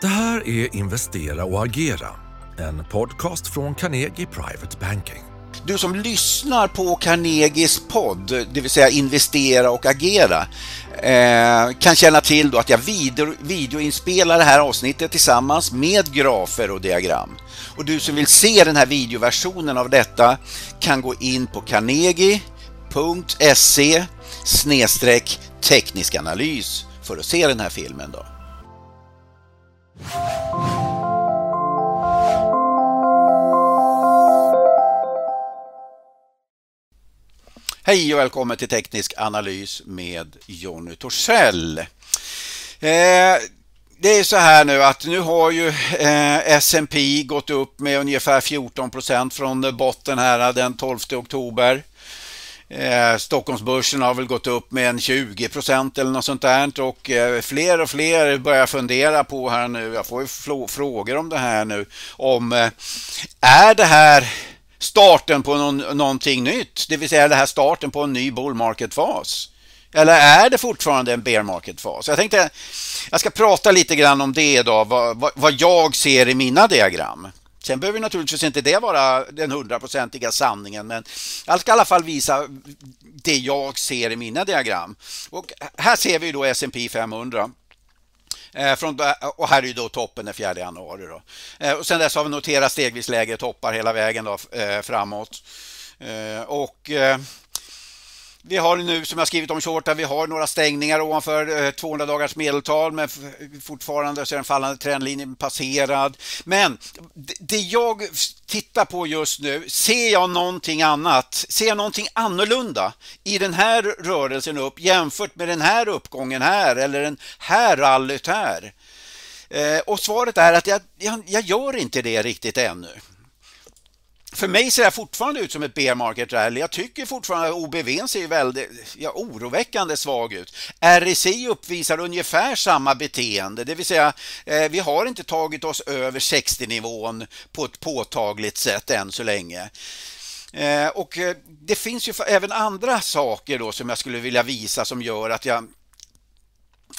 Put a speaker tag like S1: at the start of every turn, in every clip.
S1: Det här är Investera och agera, en podcast från Carnegie Private Banking.
S2: Du som lyssnar på Carnegies podd, det vill säga Investera och agera, eh, kan känna till då att jag video, videoinspelar det här avsnittet tillsammans med grafer och diagram. Och du som vill se den här videoversionen av detta kan gå in på carnegie.se tekniskanalys för att se den här filmen. Då. Hej och välkommen till Teknisk analys med Jonny Torssell. Eh, det är så här nu att nu har ju eh, S&P gått upp med ungefär 14 procent från botten här den 12 oktober. Eh, Stockholmsbörsen har väl gått upp med en 20 procent eller något sånt där och eh, fler och fler börjar fundera på här nu, jag får ju frågor om det här nu, om eh, är det här starten på någon, någonting nytt, det vill säga det här starten på en ny bull market-fas? Eller är det fortfarande en bear market-fas? Jag tänkte jag ska prata lite grann om det idag, vad, vad, vad jag ser i mina diagram. Sen behöver naturligtvis inte det vara den hundraprocentiga sanningen men jag ska i alla fall visa det jag ser i mina diagram. Och här ser vi då S&P 500. Eh, från, och här är ju då toppen den 4 januari. Då. Eh, och sen dess har vi noterat stegvis lägre toppar hela vägen då, eh, framåt. Och vi har nu, som jag skrivit om shorta, vi har några stängningar ovanför eh, 200 dagars medeltal men fortfarande så är den fallande trendlinjen passerad. Men det jag tittar på just nu, ser jag någonting annat? Ser jag någonting annorlunda i den här rörelsen upp jämfört med den här uppgången här eller den här rallyt här? Eh, och svaret är att jag, jag, jag gör inte det riktigt ännu för mig ser det fortfarande ut som ett bear market rally. Jag tycker fortfarande att OBV ser väldigt ja, oroväckande svag ut. RSI uppvisar ungefär samma beteende, det vill säga eh, vi har inte tagit oss över 60-nivån på ett påtagligt sätt än så länge. Eh, och eh, det finns ju även andra saker då som jag skulle vilja visa som gör att jag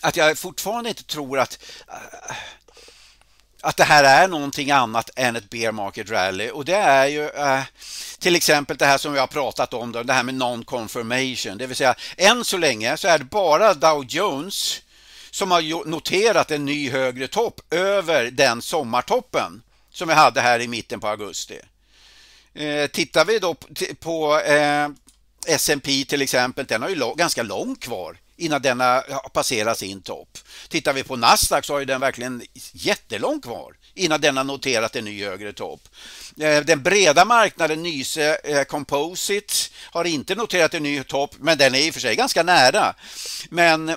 S2: att jag fortfarande inte tror att eh, att det här är någonting annat än ett bear market rally och det är ju eh, till exempel det här som vi har pratat om, då, det här med non-confirmation. Det vill säga än så länge så är det bara Dow Jones som har noterat en ny högre topp över den sommartoppen som vi hade här i mitten på augusti. Eh, tittar vi då på eh, S&P till exempel, den har ju ganska långt kvar innan denna har passerat sin topp. Tittar vi på Nasdaq så har den verkligen jättelångt kvar innan den har noterat en ny högre topp. Eh, den breda marknaden Nyse eh, Composite har inte noterat en ny topp men den är i och för sig ganska nära. Men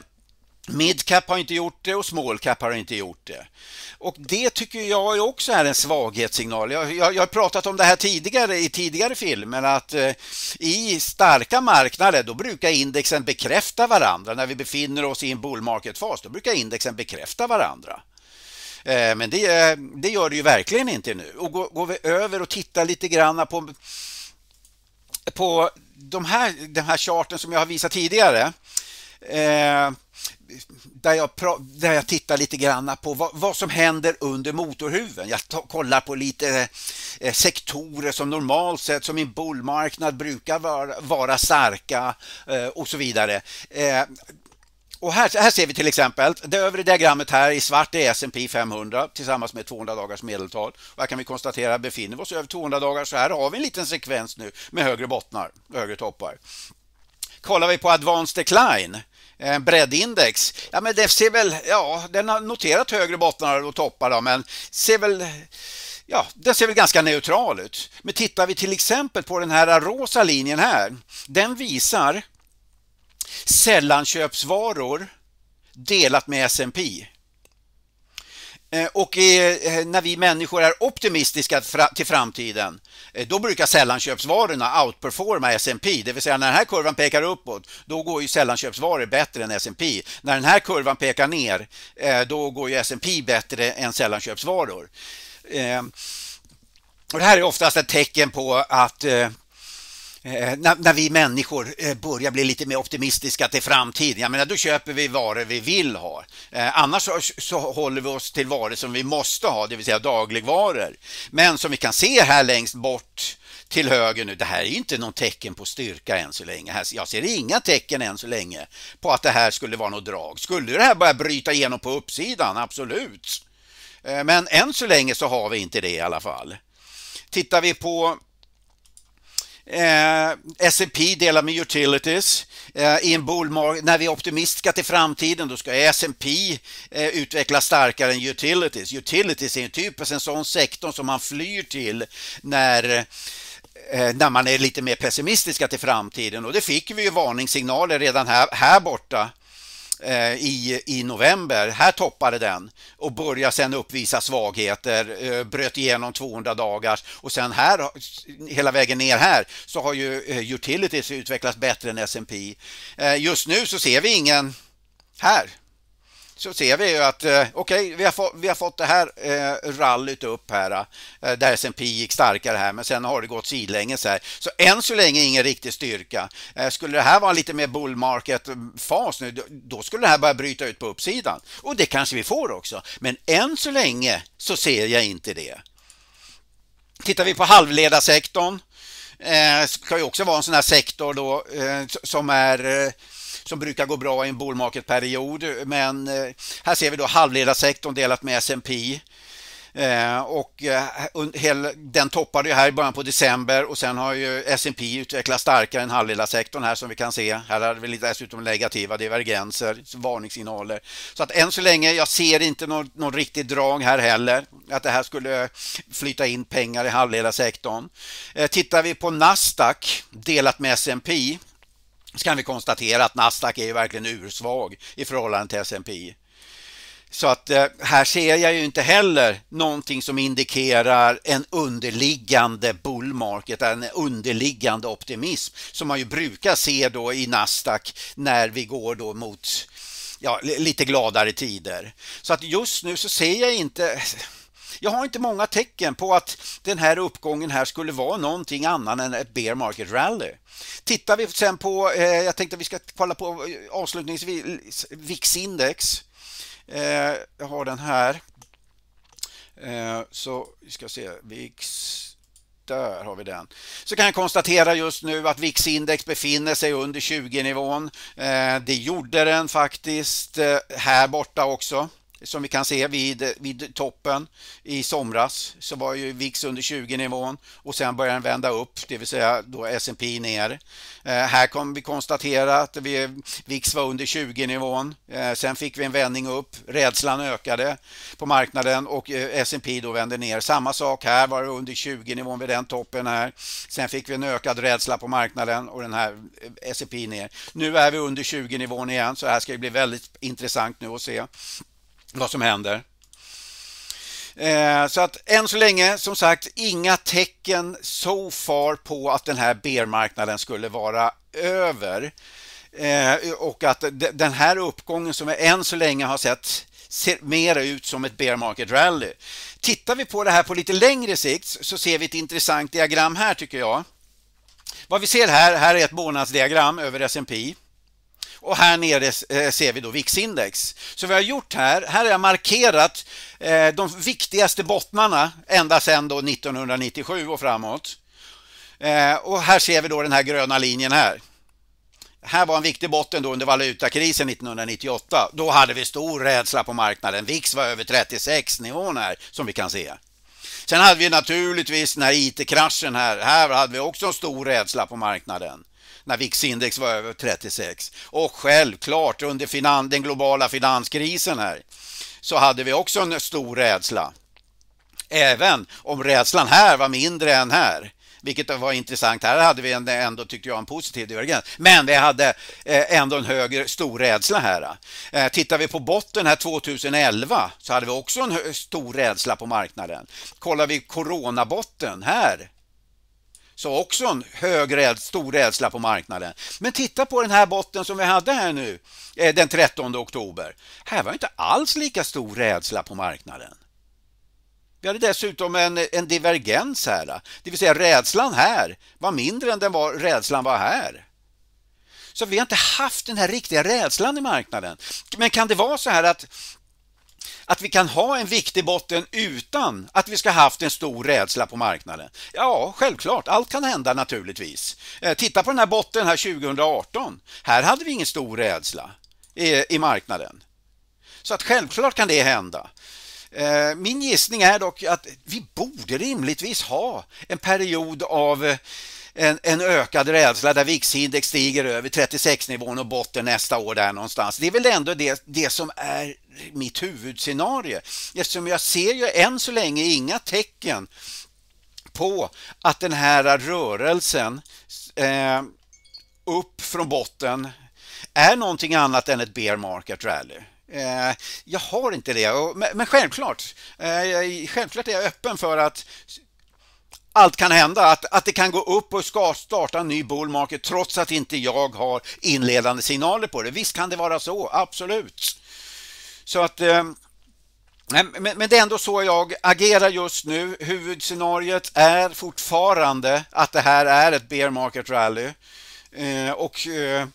S2: Midcap har inte gjort det och small cap har inte gjort det. Och det tycker jag också är en svaghetssignal. Jag, jag, jag har pratat om det här tidigare i tidigare filmer att eh, i starka marknader då brukar indexen bekräfta varandra. När vi befinner oss i en bull market-fas då brukar indexen bekräfta varandra. Eh, men det, det, gör det ju verkligen inte nu. Och går, går vi över och tittar lite grann på, på de här, den här charten som jag har visat tidigare eh, där jag, där jag tittar lite grann på vad, vad som händer under motorhuven. Jag kollar på lite eh, sektorer som normalt sett som i en bullmarknad brukar vara, vara starka eh, och så vidare. Eh, och här, här, ser vi till exempel det övre diagrammet här i svart är S&P 500 tillsammans med 200 dagars medeltal. Och här kan vi konstatera att befinner vi oss över 200 dagar så här har vi en liten sekvens nu med högre bottnar, högre toppar. Kollar vi på advanced decline Eh, breddindex. Ja, men det ser väl, ja, den har noterat högre bottnar och toppar då, men ser väl Ja, den ser väl ganska neutral ut. Men tittar vi till exempel på den här rosa linjen här. Den visar sällanköpsvaror delat med S&P. Eh, och eh, eh, när vi människor är optimistiska till framtiden då brukar sällanköpsvarorna outperforma S&P. Det vill säga när den här kurvan pekar uppåt då går ju sällanköpsvaror bättre än S&P. När den här kurvan pekar ner då går ju S&P bättre än sällanköpsvaror. Och det här är oftast ett tecken på att Eh, när, när, vi människor eh, börjar bli lite mer optimistiska till framtiden, jag menar då köper vi varor vi vill ha. Eh, annars så, så, håller vi oss till varor som vi måste ha, det vill säga dagligvaror. Men som vi kan se här längst bort till höger nu, det här är inte någon tecken på styrka än så länge. Jag ser inga tecken än så länge på att det här skulle vara något drag. Skulle det här börja bryta igenom på uppsidan? Absolut. Men än så länge så har vi inte det i alla fall. Tittar vi på Eh, S&P delar med utilities. Eh, I en bullmarket, när vi är optimistiska till framtiden då ska S&P eh, utvecklas starkare än utilities. Utilities är typiskt en sån sektor som man flyr till när eh, när man är lite mer pessimistiska till framtiden och det fick vi ju varningssignaler redan här, här borta Eh, i, i november. Här toppade den och började sen uppvisa svagheter, eh, bröt igenom 200 dagars och sen här hela vägen ner här så har ju eh, utilities utvecklats bättre än S&P. Eh, just nu så ser vi ingen här så ser vi ju att eh, okej, okay, vi, har fått, vi har fått det här eh, rallyt upp här eh, där S&P gick starkare här men sen har det gått sidlänges här. Så än så länge ingen riktig styrka. Eh, skulle det här vara lite mer bull market eh, fas nu, då, skulle det här börja bryta ut på uppsidan. Och det kanske vi får också. Men än så länge så ser jag inte det. Tittar vi på halvledarsektorn eh, ska ju också vara en sån här sektor då eh, som är eh, som brukar gå bra i en bull market-period. Men eh, här ser vi då halvledarsektorn delat med S&P. Eh, och eh, den toppade ju här i början på december och sen har ju S&P utvecklats starkare än halvledarsektorn här som vi kan se. Här har vi dessutom negativa divergenser, varningssignaler. Så att än så länge, jag ser inte någon, någon riktig drag här heller. Att det här skulle flytta in pengar i halvledarsektorn. Tittar vi på Nasdaq delat med S&P så kan vi konstatera att Nasdaq är verkligen ursvag i förhållande till S&P. Så att eh, här ser jag ju inte heller någonting som indikerar en underliggande bull market, en underliggande optimism som man ju brukar se då i Nasdaq när vi går då mot ja, lite gladare tider. Så att just nu så ser jag inte jag har inte många tecken på att den här uppgången här skulle vara någonting annat än ett bear market rally. Tittar vi sen på, eh, jag tänkte att vi ska kolla på eh, avslutningsvis VIX-index. Eh, jag har den här. Eh, så vi ska se, VIX där har vi den. Så kan jag konstatera just nu att VIX-index befinner sig under 20-nivån. Eh, det gjorde den faktiskt eh, här borta också som vi kan se vid, vid toppen i somras så var ju VIX under 20-nivån och sen började den vända upp, det vill säga då S&P ner. Eh, här kommer vi konstatera att vi, VIX var under 20-nivån. Eh, sen fick vi en vändning upp, rädslan ökade på marknaden och eh, S&P då vände ner. Samma sak här, var det under 20-nivån vid den toppen här. Sen fick vi en ökad rädsla på marknaden och den här eh, S&P ner. Nu är vi under 20-nivån igen så här ska det bli väldigt intressant nu att se vad som händer. Eh, så att än så länge, som sagt, inga tecken so far på att den här bear-marknaden skulle vara över. Eh, och att den här uppgången som vi än så länge har sett ser mer ut som ett bear market rally. Tittar vi på det här på lite längre sikt så ser vi ett intressant diagram här tycker jag. Vad vi ser här, här är ett månadsdiagram över S&P. Och här nere eh, ser vi då VIX-index. Så vi har gjort här, här har jag markerat eh, de viktigaste bottnarna ända sedan då 1997 och framåt. Eh, och här ser vi då den här gröna linjen här. Här var en viktig botten då under valutakrisen 1998. Då hade vi stor rädsla på marknaden. VIX var över 36 nivån här som vi kan se. Sen hade vi naturligtvis den här IT-kraschen här. Här hade vi också en stor rädsla på marknaden när VIX-index var över 36. Och självklart under finan den globala finanskrisen här så hade vi också en stor rädsla. Även om rädslan här var mindre än här. Vilket var intressant. Här hade vi ändå, tyckte jag, en positiv divergens. Men vi hade eh, ändå en högre stor rädsla här. Eh, tittar vi på botten här 2011 så hade vi också en stor rädsla på marknaden. Kollar vi coronabotten här så också en hög räd, stor rädsla på marknaden. Men titta på den här botten som vi hade här nu eh, den 13 oktober. Här var inte alls lika stor rädsla på marknaden. Vi hade dessutom en, en divergens här, det vill säga rädslan här var mindre än den var, rädslan var här. Så vi har inte haft den här riktiga rädslan i marknaden. Men kan det vara så här att att vi kan ha en viktig botten utan att vi ska haft en stor rädsla på marknaden? Ja, självklart. Allt kan hända naturligtvis. Eh, titta på den här botten här 2018. Här hade vi ingen stor rädsla i, i marknaden. Så att självklart kan det hända. Eh, min gissning är dock att vi borde rimligtvis ha en period av en, en ökad rädsla där VIX-index stiger över 36-nivån och botten nästa år där någonstans. Det är väl ändå det, det som är mitt huvudscenario eftersom jag ser ju än så länge inga tecken på att den här rörelsen eh, upp från botten är någonting annat än ett bear market rally. Eh, jag har inte det, men självklart, eh, självklart är jag öppen för att allt kan hända, att, att det kan gå upp och ska starta en ny bull market trots att inte jag har inledande signaler på det. Visst kan det vara så, absolut. Så att eh, men, men det är ändå så jag agerar just nu. Huvudscenariet är fortfarande att det här är ett bear market rally. Eh, och eh,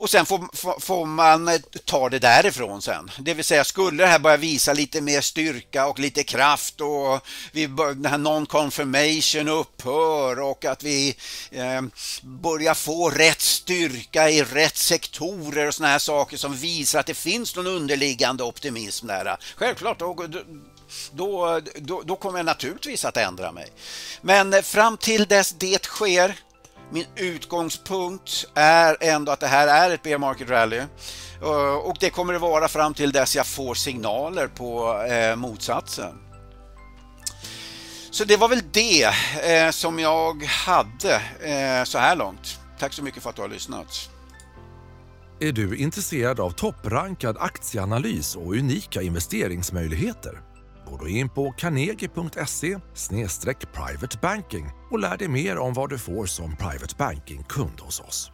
S2: och sen får, får, man eh, ta det därifrån sen. Det vill säga skulle det här börja visa lite mer styrka och lite kraft och vi bör, den här non-confirmation upphör och att vi eh, börjar få rätt styrka i rätt sektorer och såna här saker som visar att det finns någon underliggande optimism där. Självklart, då, då, då, då kommer jag naturligtvis att ändra mig. Men eh, fram till dess det sker min utgångspunkt är ändå att det här är ett bear market rally eh, och det kommer det vara fram till dess jag får signaler på eh, motsatsen. Så det var väl det eh, som jag hade så här långt. Tack så mycket för att du har lyssnat.
S1: Är du intresserad av topprankad aktieanalys och unika investeringsmöjligheter? Gå då in på carnegie.se privatebanking och lär dig mer om vad du får som private banking-kund hos oss.